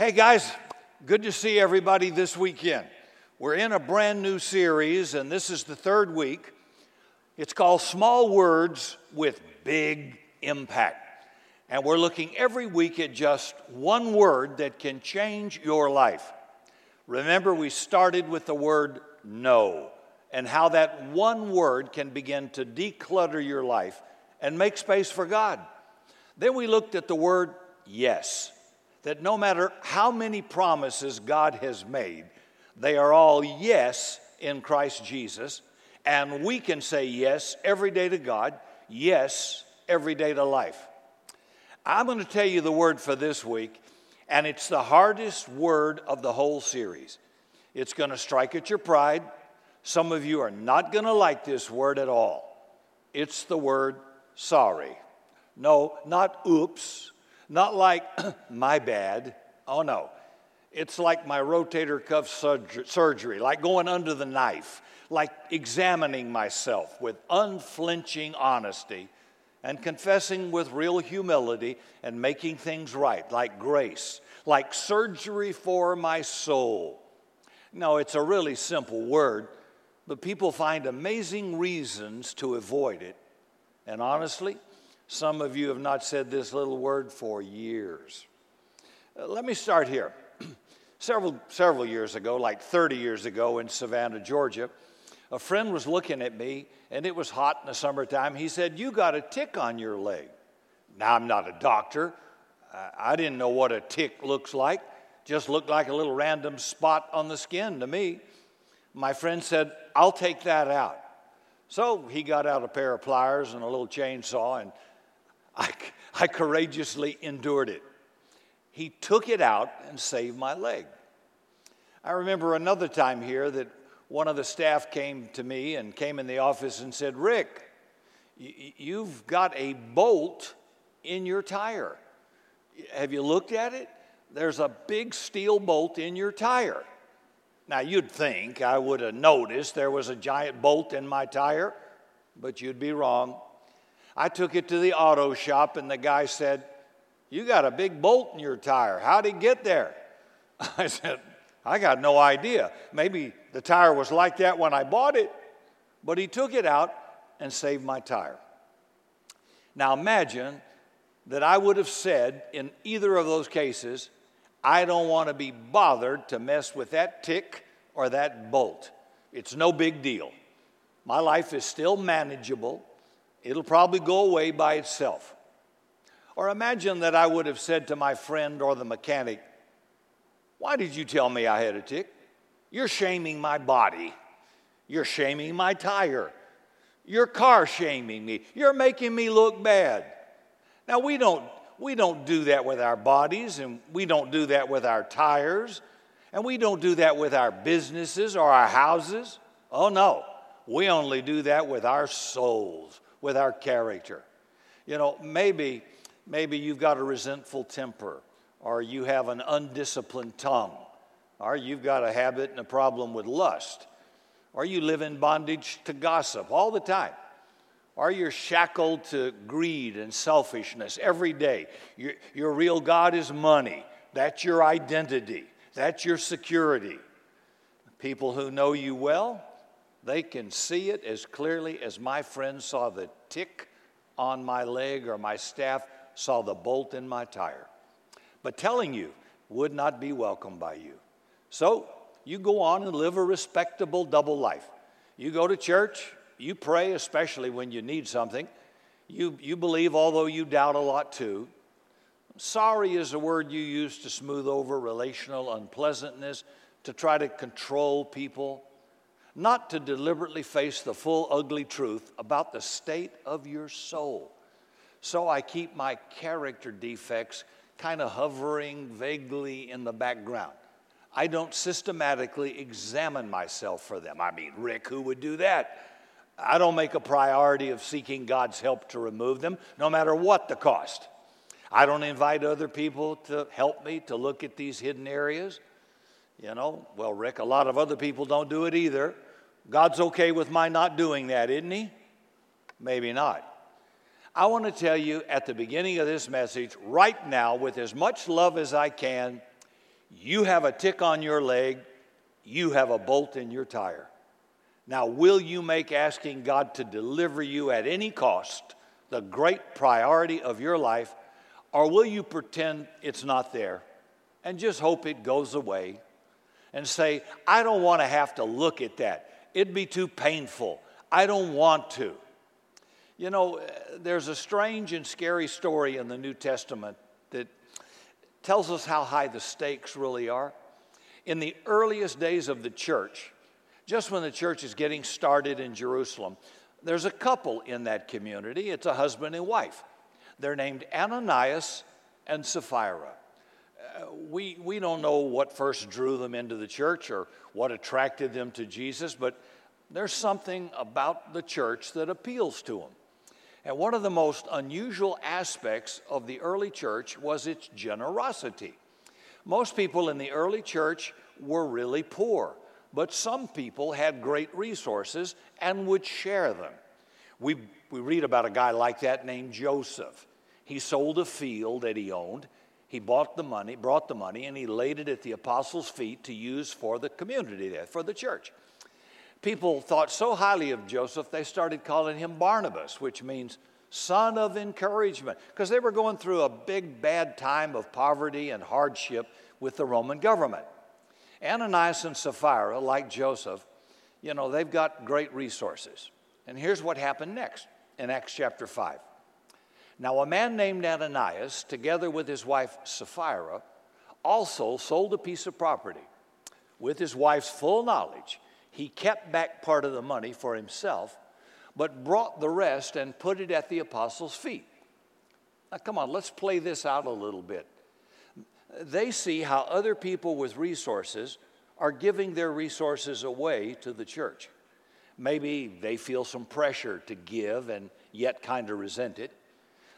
Hey guys, good to see everybody this weekend. We're in a brand new series, and this is the third week. It's called Small Words with Big Impact. And we're looking every week at just one word that can change your life. Remember, we started with the word no, and how that one word can begin to declutter your life and make space for God. Then we looked at the word yes that no matter how many promises God has made, they are all yes in Christ Jesus. And we can say yes every day to God, yes every day to life. I'm going to tell you the word for this week, and it's the hardest word of the whole series. It's going to strike at your pride. Some of you are not going to like this word at all. It's the word sorry. No, not oops, not like, my bad. Oh no. It's like my rotator cuff surgery, like going under the knife, like examining myself with unflinching honesty and confessing with real humility and making things right, like grace, like surgery for my soul. No, it's a really simple word, but people find amazing reasons to avoid it. And honestly, some of you have not said this little word for years. Uh, let me start here. several, several years ago, like 30 years ago in Savannah, Georgia, a friend was looking at me, and it was hot in the summertime. He said, You got a tick on your leg. Now, I'm not a doctor. I didn't know what a tick looks like, just looked like a little random spot on the skin to me. My friend said, I'll take that out. So he got out a pair of pliers and a little chainsaw and I, I courageously endured it. He took it out and saved my leg. I remember another time here that one of the staff came to me and came in the office and said, Rick, you've got a bolt in your tire. Have you looked at it? There's a big steel bolt in your tire. Now, you'd think I would have noticed there was a giant bolt in my tire, but you'd be wrong. I took it to the auto shop, and the guy said, You got a big bolt in your tire. How'd it get there? I said, I got no idea. Maybe the tire was like that when I bought it, but he took it out and saved my tire. Now imagine that I would have said in either of those cases, I don't want to be bothered to mess with that tick or that bolt. It's no big deal. My life is still manageable. It'll probably go away by itself. Or imagine that I would have said to my friend or the mechanic, Why did you tell me I had a tick? You're shaming my body. You're shaming my tire. You're car shaming me. You're making me look bad. Now, we don't, we don't do that with our bodies, and we don't do that with our tires, and we don't do that with our businesses or our houses. Oh, no. We only do that with our souls with our character. You know, maybe, maybe you've got a resentful temper, or you have an undisciplined tongue, or you've got a habit and a problem with lust, or you live in bondage to gossip all the time, or you're shackled to greed and selfishness every day. Your, your real God is money. That's your identity, that's your security. People who know you well, they can see it as clearly as my friend saw the tick on my leg or my staff saw the bolt in my tire. But telling you would not be welcomed by you. So you go on and live a respectable double life. You go to church, you pray, especially when you need something. You, you believe, although you doubt a lot too. Sorry is a word you use to smooth over relational unpleasantness, to try to control people not to deliberately face the full ugly truth about the state of your soul. So I keep my character defects kind of hovering vaguely in the background. I don't systematically examine myself for them. I mean, Rick, who would do that? I don't make a priority of seeking God's help to remove them, no matter what the cost. I don't invite other people to help me to look at these hidden areas. You know, well, Rick, a lot of other people don't do it either. God's okay with my not doing that, isn't He? Maybe not. I want to tell you at the beginning of this message, right now, with as much love as I can, You have a tick on your leg, you have a bolt in your tire. Now, will you make asking God to deliver you at any cost the great priority of your life, or will you pretend it's not there and just hope it goes away and say, I don't want to have to look at that? It'd be too painful. I don't want to. You know, uh, there's a strange and scary story in the New Testament that tells us how high the stakes really are. In the earliest days of the church, just when the church is getting started in Jerusalem, there's a couple in that community. It's a husband and wife. They're named Ananias and Sapphira. We, we don't know what first drew them into the church or what attracted them to Jesus, but there's something about the church that appeals to them. And one of the most unusual aspects of the early church was its generosity. Most people in the early church were really poor, but some people had great resources and would share them. We, we read about a guy like that named Joseph. He sold a field that he owned. He bought the money, brought the money, and he laid it at the apostles' feet to use for the community there, for the church people thought so highly of Joseph, they started calling him Barnabas, which means son of encouragement, because they were going through a big bad time of poverty and hardship with the Roman government. Ananias and Sapphira, like Joseph, you know, they've got great resources. And here's what happened next in Acts chapter 5. Now, a man named Ananias, together with his wife Sapphira, also sold a piece of property. With his wife's full knowledge, he kept back part of the money for himself, but brought the rest and put it at the apostles' feet. Now, come on, let's play this out a little bit. They see how other people with resources are giving their resources away to the church. Maybe they feel some pressure to give and yet kind of resent it.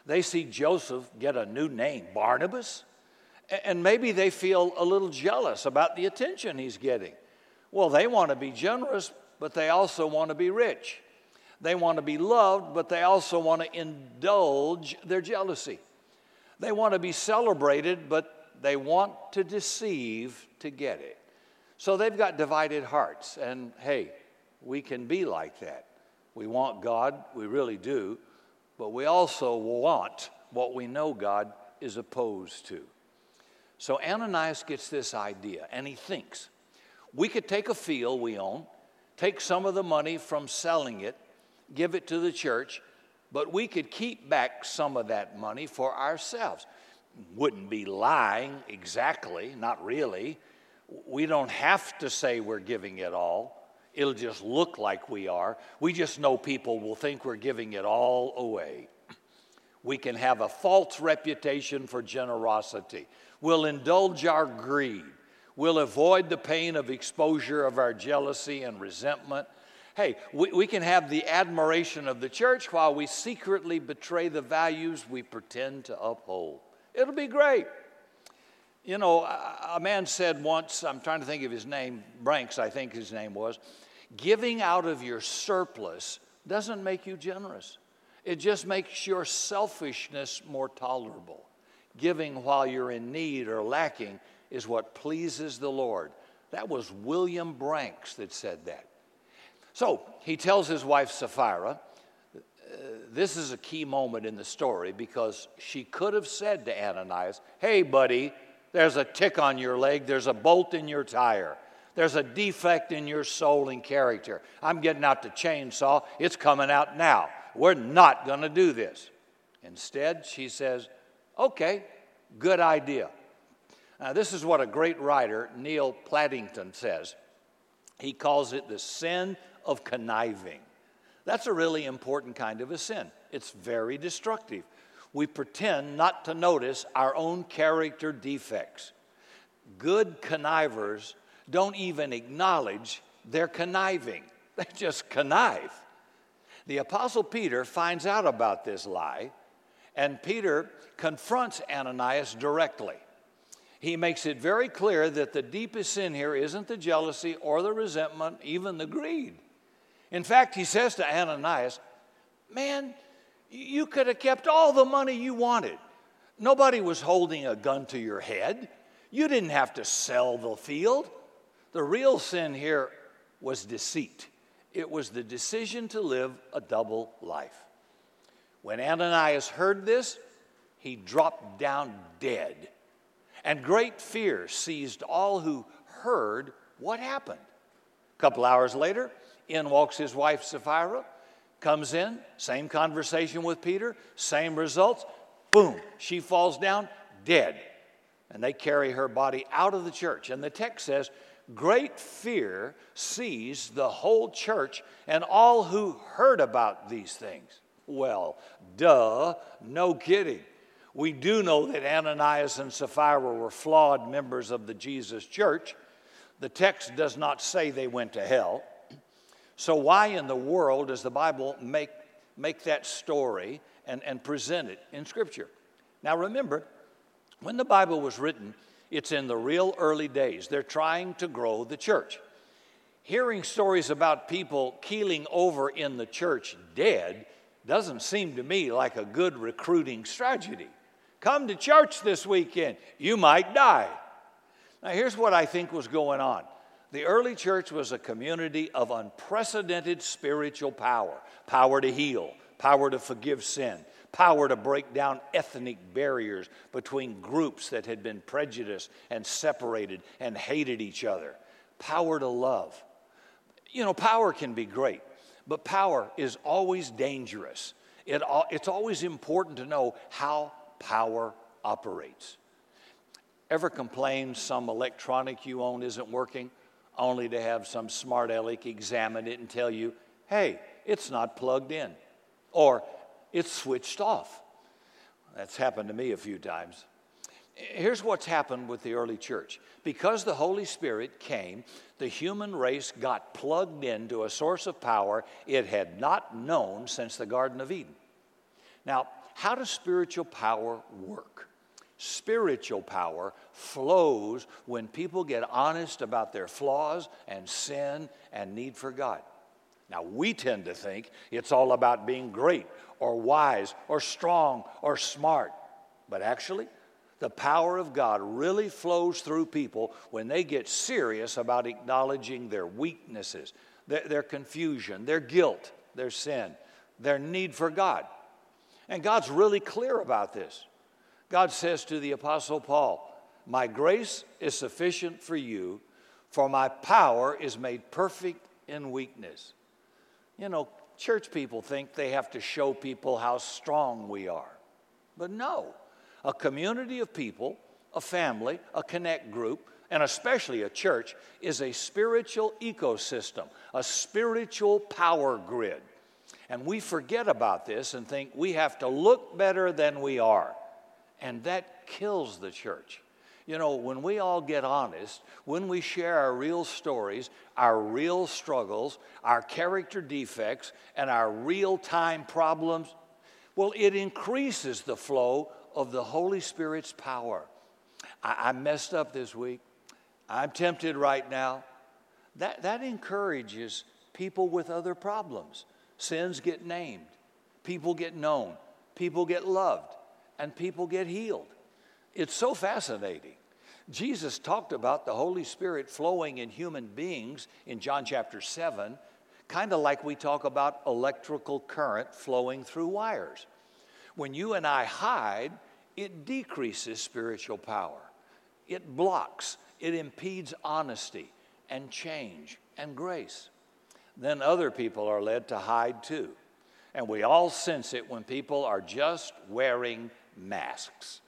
They see Joseph get a new name, Barnabas, and maybe they feel a little jealous about the attention he's getting. Well, they want to be generous, but they also want to be rich. They want to be loved, but they also want to indulge their jealousy. They want to be celebrated, but they want to deceive to get it. So they've got divided hearts. And hey, we can be like that. We want God, we really do, but we also want what we know God is opposed to. So Ananias gets this idea and he thinks, we could take a field we own, take some of the money from selling it, give it to the church, but we could keep back some of that money for ourselves. Wouldn't be lying exactly, not really. We don't have to say we're giving it all. It'll just look like we are. We just know people will think we're giving it all away. We can have a false reputation for generosity. We'll indulge our greed. We'll avoid the pain of exposure of our jealousy and resentment. Hey, we, we can have the admiration of the church while we secretly betray the values we pretend to uphold. It'll be great. You know, a, man said once, I'm trying to think of his name, Branks, I think his name was, giving out of your surplus doesn't make you generous. It just makes your selfishness more tolerable. Giving while you're in need or lacking is what pleases the Lord. That was William Branks that said that. So he tells his wife Sapphira, uh, this is a key moment in the story because she could have said to Ananias, Hey, buddy, there's a tick on your leg, there's a bolt in your tire, there's a defect in your soul and character. I'm getting out the chainsaw, it's coming out now. We're not going to do this. Instead, she says, Okay, good idea. Now, this is what a great writer, Neal Plantinga, says. He calls it the sin of conniving. That's a really important kind of a sin. It's very destructive. We pretend not to notice our own character defects. Good connivers don't even acknowledge they're conniving, they just connive. The Apostle Peter finds out about this lie, and Peter confronts Ananias directly he makes it very clear that the deepest sin here isn't the jealousy or the resentment, even the greed. In fact, he says to Ananias, Man, you could have kept all the money you wanted. Nobody was holding a gun to your head. You didn't have to sell the field. The real sin here was deceit. It was the decision to live a double life. When Ananias heard this, he dropped down dead. And great fear seized all who heard what happened. A couple hours later, in walks his wife Sapphira, comes in, same conversation with Peter, same results. Boom, she falls down dead. And they carry her body out of the church. And the text says, Great fear seized the whole church and all who heard about these things. Well, duh, no kidding. We do know that Ananias and Sapphira were flawed members of the Jesus church. The text does not say they went to hell. So, why in the world does the Bible make, make that story and, and present it in Scripture? Now, remember, when the Bible was written, it's in the real early days. They're trying to grow the church. Hearing stories about people keeling over in the church dead doesn't seem to me like a good recruiting strategy. Come to church this weekend, you might die. Now, here's what I think was going on the early church was a community of unprecedented spiritual power power to heal, power to forgive sin, power to break down ethnic barriers between groups that had been prejudiced and separated and hated each other, power to love. You know, power can be great, but power is always dangerous. It, it's always important to know how power operates. Ever complain some electronic you own isn't working, only to have some smart aleck examine it and tell you, hey, it's not plugged in, or it's switched off. That's happened to me a few times. Here's what's happened with the early church. Because the Holy Spirit came, the human race got plugged into a source of power it had not known since the Garden of Eden. Now, how does spiritual power work? Spiritual power flows when people get honest about their flaws and sin and need for God. Now, we tend to think it's all about being great or wise or strong or smart. But actually, the power of God really flows through people when they get serious about acknowledging their weaknesses, their, their confusion, their guilt, their sin, their need for God. And God's really clear about this. God says to the Apostle Paul, My grace is sufficient for you, for my power is made perfect in weakness. You know, church people think they have to show people how strong we are. But no, a community of people, a family, a connect group, and especially a church is a spiritual ecosystem, a spiritual power grid. And we forget about this and think we have to look better than we are. And that kills the church. You know, when we all get honest, when we share our real stories, our real struggles, our character defects, and our real time problems, well, it increases the flow of the Holy Spirit's power. I, I messed up this week. I'm tempted right now. That, that encourages people with other problems. Sins get named, people get known, people get loved, and people get healed. It's so fascinating. Jesus talked about the Holy Spirit flowing in human beings in John chapter 7, kind of like we talk about electrical current flowing through wires. When you and I hide, it decreases spiritual power, it blocks, it impedes honesty and change and grace. Then other people are led to hide too. And we all sense it when people are just wearing masks.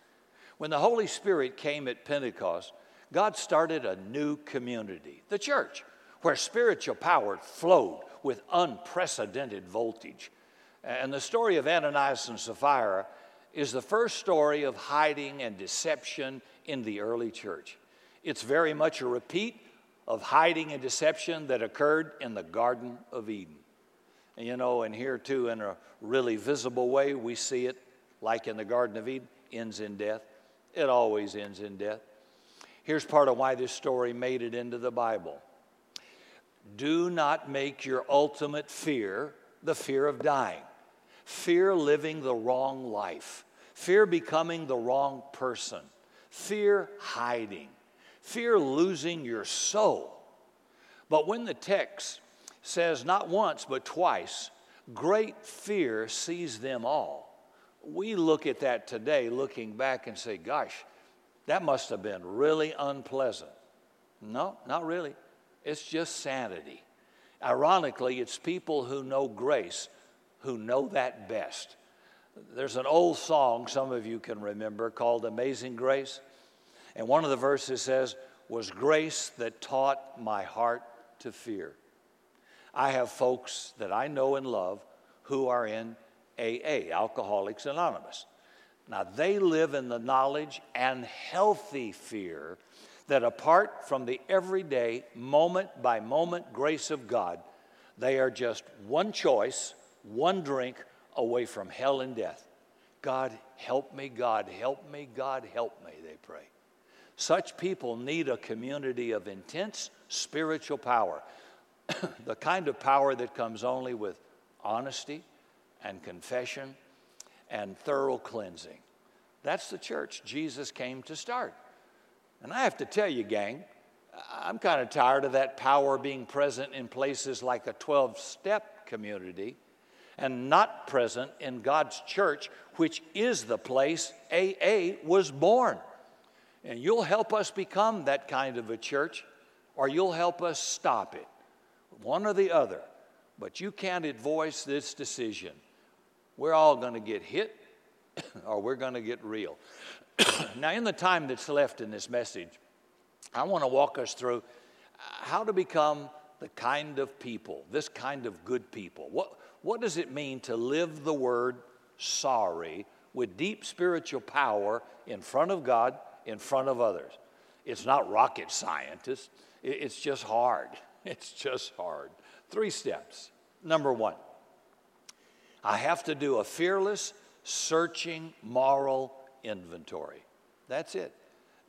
When the Holy Spirit came at Pentecost, God started a new community, the church, where spiritual power flowed with unprecedented voltage. And the story of Ananias and Sapphira is the first story of hiding and deception in the early church. It's very much a repeat of hiding and deception that occurred in the Garden of Eden. And you know, and here too, in a really visible way, we see it like in the Garden of Eden, ends in death. It always ends in death. Here's part of why this story made it into the Bible. Do not make your ultimate fear the fear of dying, fear living the wrong life, fear becoming the wrong person, fear hiding. fear losing your soul. But when the text says not once but twice, great fear sees them all, we look at that today, looking back and say, gosh, that must have been really unpleasant. No, not really. It's just sanity. Ironically, it's people who know grace who know that best. There's an old song some of you can remember called Amazing Grace. And one of the verses says, Was grace that taught my heart to fear. I have folks that I know and love who are in AA, Alcoholics Anonymous. Now, they live in the knowledge and healthy fear that apart from the everyday, moment by moment grace of God, they are just one choice, one drink away from hell and death. God, help me, God, help me, God, help me, they pray. Such people need a community of intense spiritual power, the kind of power that comes only with honesty and confession and thorough cleansing. That's the church Jesus came to start. And I have to tell you, gang, I'm kind of tired of that power being present in places like a 12 step community and not present in God's church, which is the place AA was born. And you'll help us become that kind of a church, or you'll help us stop it. One or the other. But you can't voice this decision. We're all going to get hit, or we're going to get real. now, in the time that's left in this message, I want to walk us through how to become the kind of people, this kind of good people. What, what does it mean to live the word sorry with deep spiritual power in front of God, in front of others? It's not rocket scientists, it's just hard. It's just hard. Three steps. Number one, I have to do a fearless, searching moral inventory. That's it.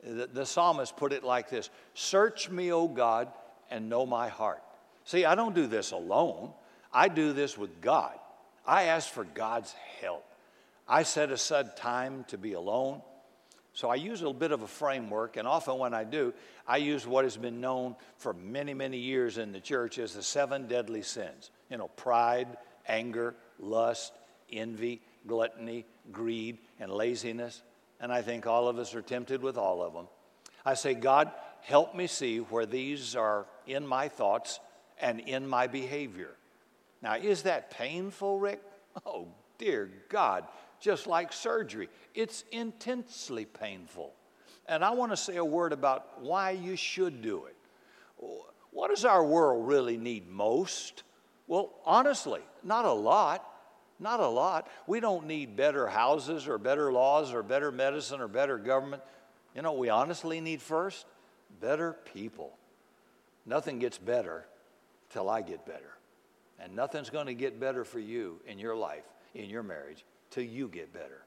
The, the psalmist put it like this Search me, O God, and know my heart. See, I don't do this alone, I do this with God. I ask for God's help. I set aside time to be alone. So I use a little bit of a framework, and often when I do, I use what has been known for many, many years in the church as the seven deadly sins. You know, pride, anger, lust, envy, gluttony, greed, and laziness and I think all of us are tempted with all of them. I say, God, help me see where these are in my thoughts and in my behavior. Now, is that painful, Rick? Oh, dear God, just like surgery, it's intensely painful. And I want to say a word about why you should do it. What does our world really need most? Well, honestly, not a lot. Not a lot. We don't need better houses or better laws or better medicine or better government. You know, we honestly need first better people. Nothing gets better till I get better. And nothing's going to get better for you in your life, in your marriage, till you get better.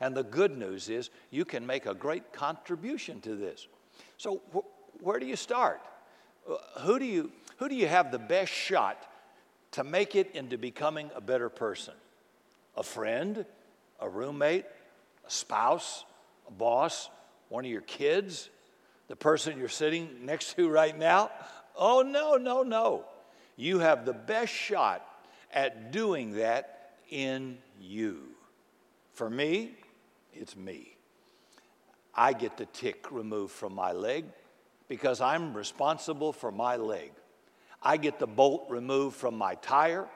And the good news is you can make a great contribution to this. So, wh- where do you start? Uh, who, do you, who do you have the best shot to make it into becoming a better person? a friend, a roommate, a spouse, a boss, one of your kids, the person you're sitting next to right now? Oh, no, no, no. You have the best shot at doing that in you. For me, it's me. I get the tick removed from my leg because I'm responsible for my leg. I get the bolt removed from my tire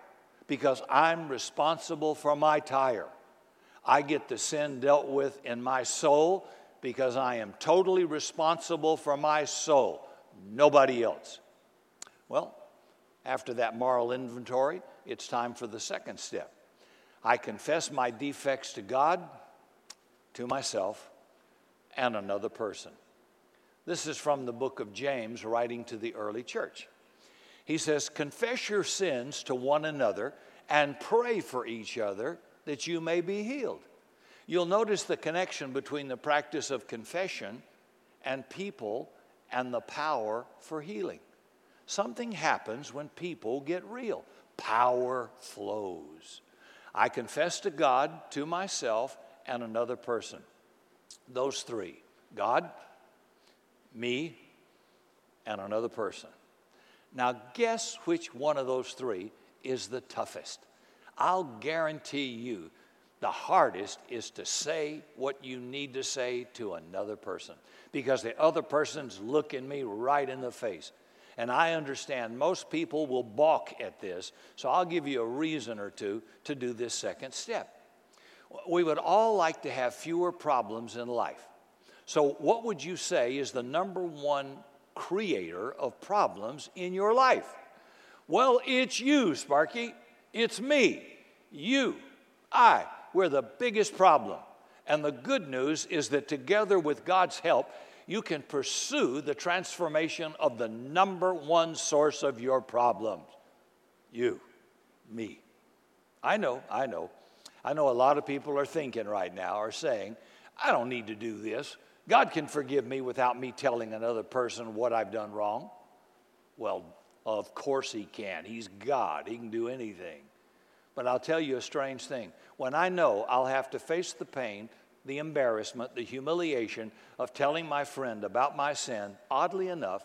because I'm responsible for my tire. I get the sin dealt with in my soul because I am totally responsible for my soul, nobody else. Well, after that moral inventory, it's time for the second step. I confess my defects to God, to myself, and another person. This is from the book of James, writing to the early church. He says, Confess your sins to one another and pray for each other that you may be healed. You'll notice the connection between the practice of confession and people and the power for healing. Something happens when people get real, power flows. I confess to God, to myself, and another person. Those three God, me, and another person. Now, guess which one of those three is the toughest? I'll guarantee you the hardest is to say what you need to say to another person because the other person's looking me right in the face. And I understand most people will balk at this, so I'll give you a reason or two to do this second step. We would all like to have fewer problems in life. So, what would you say is the number one creator of problems in your life? Well, it's you, Sparky. It's me. You. I. We're the biggest problem. And the good news is that together with God's help, you can pursue the transformation of the number one source of your problems you, me. I know, I know. I know a lot of people are thinking right now, are saying, I don't need to do this. God can forgive me without me telling another person what I've done wrong. Well, of course He can. He's God, He can do anything. But I'll tell you a strange thing. When I know I'll have to face the pain, the embarrassment, the humiliation of telling my friend about my sin, oddly enough,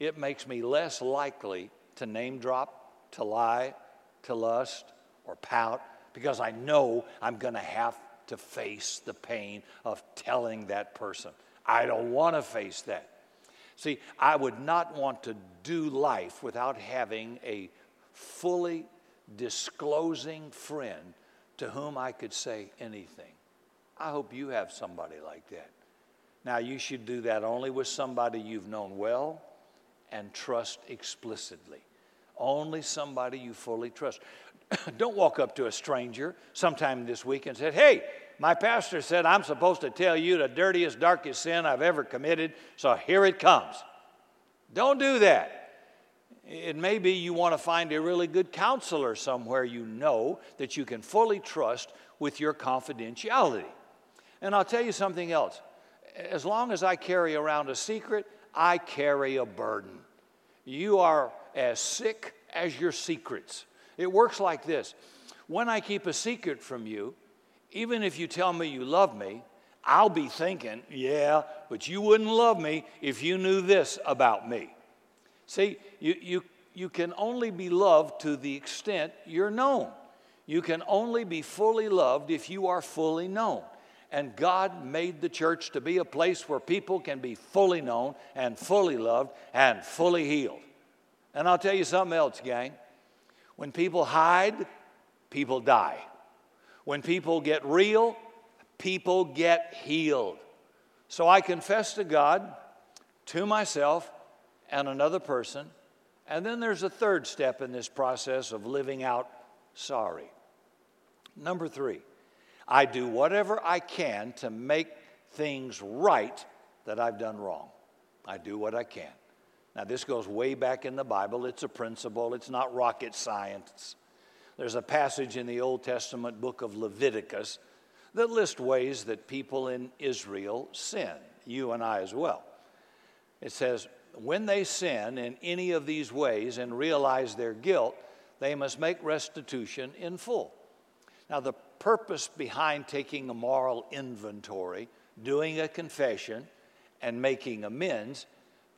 it makes me less likely to name drop, to lie, to lust, or pout, because I know I'm going to have to face the pain of telling that person. I don't want to face that. See, I would not want to do life without having a fully disclosing friend to whom I could say anything. I hope you have somebody like that. Now, you should do that only with somebody you've known well and trust explicitly. Only somebody you fully trust. Don't walk up to a stranger sometime this week and say, Hey, my pastor said I'm supposed to tell you the dirtiest, darkest sin I've ever committed, so here it comes. Don't do that. It may be you want to find a really good counselor somewhere you know that you can fully trust with your confidentiality. And I'll tell you something else. As long as I carry around a secret, I carry a burden. You are as sick as your secrets. It works like this when I keep a secret from you, even if you tell me you love me, I'll be thinking, yeah, but you wouldn't love me if you knew this about me. See, you, you, you can only be loved to the extent you're known. You can only be fully loved if you are fully known. And God made the church to be a place where people can be fully known and fully loved and fully healed. And I'll tell you something else, gang. When people hide, people die. When people get real, people get healed. So I confess to God, to myself, and another person. And then there's a third step in this process of living out sorry. Number three, I do whatever I can to make things right that I've done wrong. I do what I can. Now, this goes way back in the Bible. It's a principle, it's not rocket science. There's a passage in the Old Testament book of Leviticus that lists ways that people in Israel sin, you and I as well. It says, when they sin in any of these ways and realize their guilt, they must make restitution in full. Now, the purpose behind taking a moral inventory, doing a confession, and making amends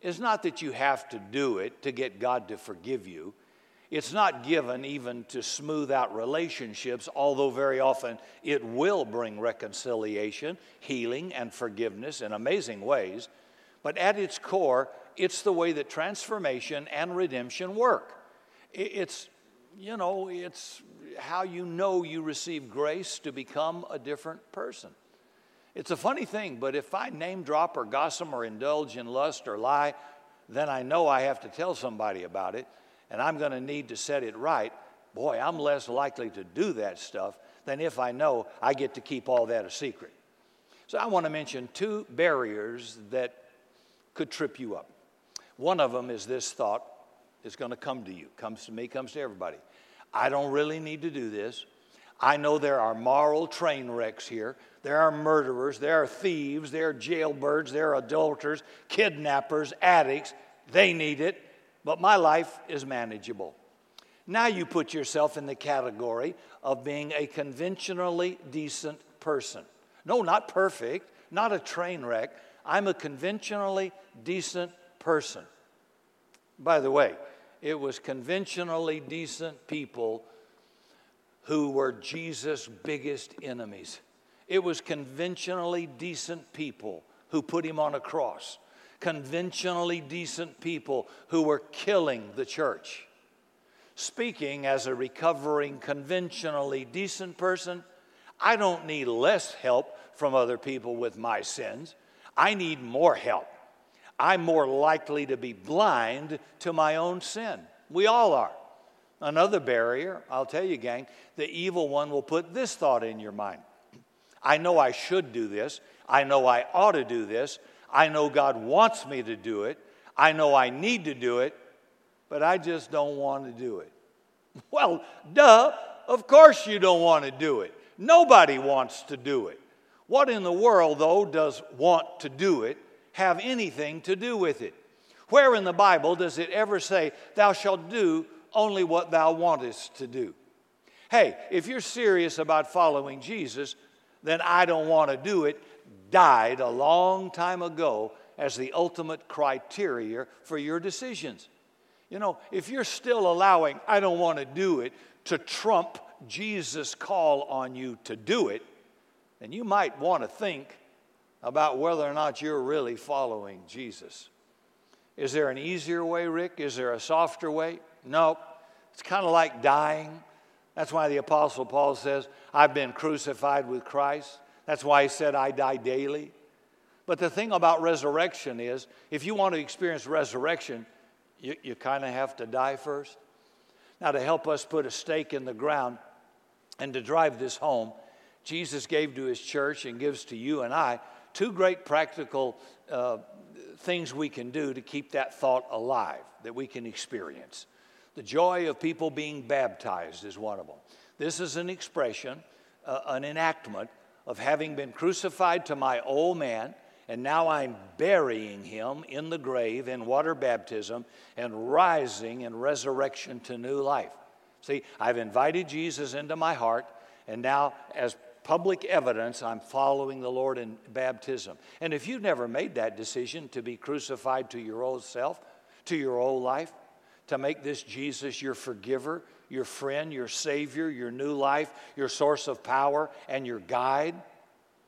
is not that you have to do it to get God to forgive you. It's not given even to smooth out relationships, although very often it will bring reconciliation, healing, and forgiveness in amazing ways. But at its core, it's the way that transformation and redemption work. It's, you know, it's how you know you receive grace to become a different person. It's a funny thing, but if I name drop or gossip or indulge in lust or lie, then I know I have to tell somebody about it and I'm going to need to set it right. Boy, I'm less likely to do that stuff than if I know I get to keep all that a secret. So I want to mention two barriers that could trip you up. One of them is this thought is going to come to you, comes to me, comes to everybody. I don't really need to do this. I know there are moral train wrecks here. There are murderers, there are thieves, there are jailbirds, there are adulterers, kidnappers, addicts. They need it, but my life is manageable. Now you put yourself in the category of being a conventionally decent person. No, not perfect, not a train wreck. I'm a conventionally decent person. By the way, it was conventionally decent people who were Jesus' biggest enemies. It was conventionally decent people who put him on a cross, conventionally decent people who were killing the church. Speaking as a recovering, conventionally decent person, I don't need less help from other people with my sins. I need more help. I'm more likely to be blind to my own sin. We all are. Another barrier, I'll tell you, gang, the evil one will put this thought in your mind I know I should do this. I know I ought to do this. I know God wants me to do it. I know I need to do it, but I just don't want to do it. Well, duh, of course you don't want to do it. Nobody wants to do it. What in the world, though, does want to do it have anything to do with it? Where in the Bible does it ever say, Thou shalt do only what thou wantest to do? Hey, if you're serious about following Jesus, then I don't want to do it died a long time ago as the ultimate criteria for your decisions. You know, if you're still allowing, I don't want to do it, to trump Jesus' call on you to do it, then you might want to think about whether or not you're really following Jesus. Is there an easier way, Rick? Is there a softer way? No. It's kind of like dying. That's why the Apostle Paul says, I've been crucified with Christ. That's why he said, I die daily. But the thing about resurrection is, if you want to experience resurrection, you, you kind of have to die first. Now, to help us put a stake in the ground and to drive this home, Jesus gave to his church and gives to you and I two great practical uh, things we can do to keep that thought alive that we can experience. The joy of people being baptized is one of them. This is an expression, uh, an enactment of having been crucified to my old man, and now I'm burying him in the grave in water baptism and rising in resurrection to new life. See, I've invited Jesus into my heart, and now, as public evidence, I'm following the Lord in baptism. And if you've never made that decision to be crucified to your old self, to your old life, to make this Jesus your forgiver, your friend, your Savior, your new life, your source of power, and your guide,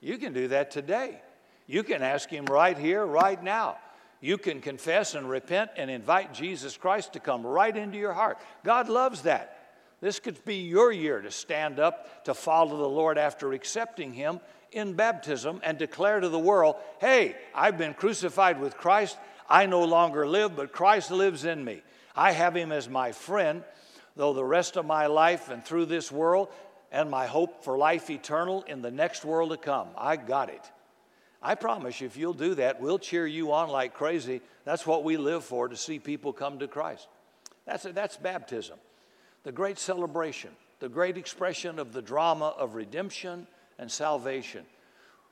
you can do that today. You can ask Him right here, right now. You can confess and repent and invite Jesus Christ to come right into your heart. God loves that. This could be your year to stand up to follow the Lord after accepting Him in baptism and declare to the world, hey, I've been crucified with Christ. I no longer live, but Christ lives in me. I have Him as my friend, though the rest of my life and through this world and my hope for life eternal in the next world to come. I got it. I promise you, if you'll do that, we'll cheer you on like crazy. That's what we live for, to see people come to Christ. That's, that's baptism, the great celebration, the great expression of the drama of redemption and salvation.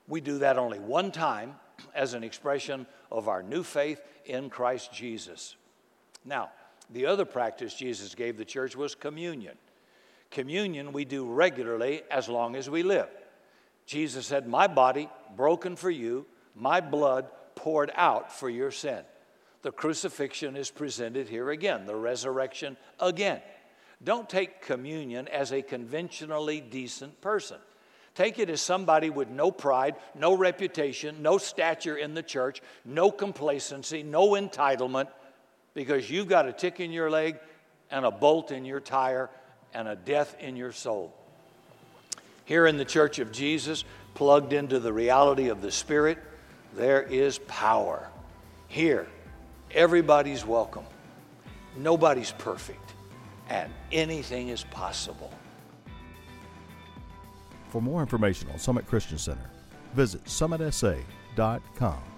We do that only one time as an expression of our new faith in Christ Jesus. Now, the other practice Jesus gave the church was communion. Communion we do regularly as long as we live. Jesus said, My body broken for you, my blood poured out for your sin. The crucifixion is presented here again, the resurrection again. Don't take communion as a conventionally decent person. Take it as somebody with no pride, no reputation, no stature in the church, no complacency, no entitlement, because you've got a tick in your leg and a bolt in your tire and a death in your soul. Here in the Church of Jesus, plugged into the reality of the Spirit, there is power. Here, everybody's welcome. Nobody's perfect, and anything is possible. For more information on Summit Christian Center, visit summitsa.com.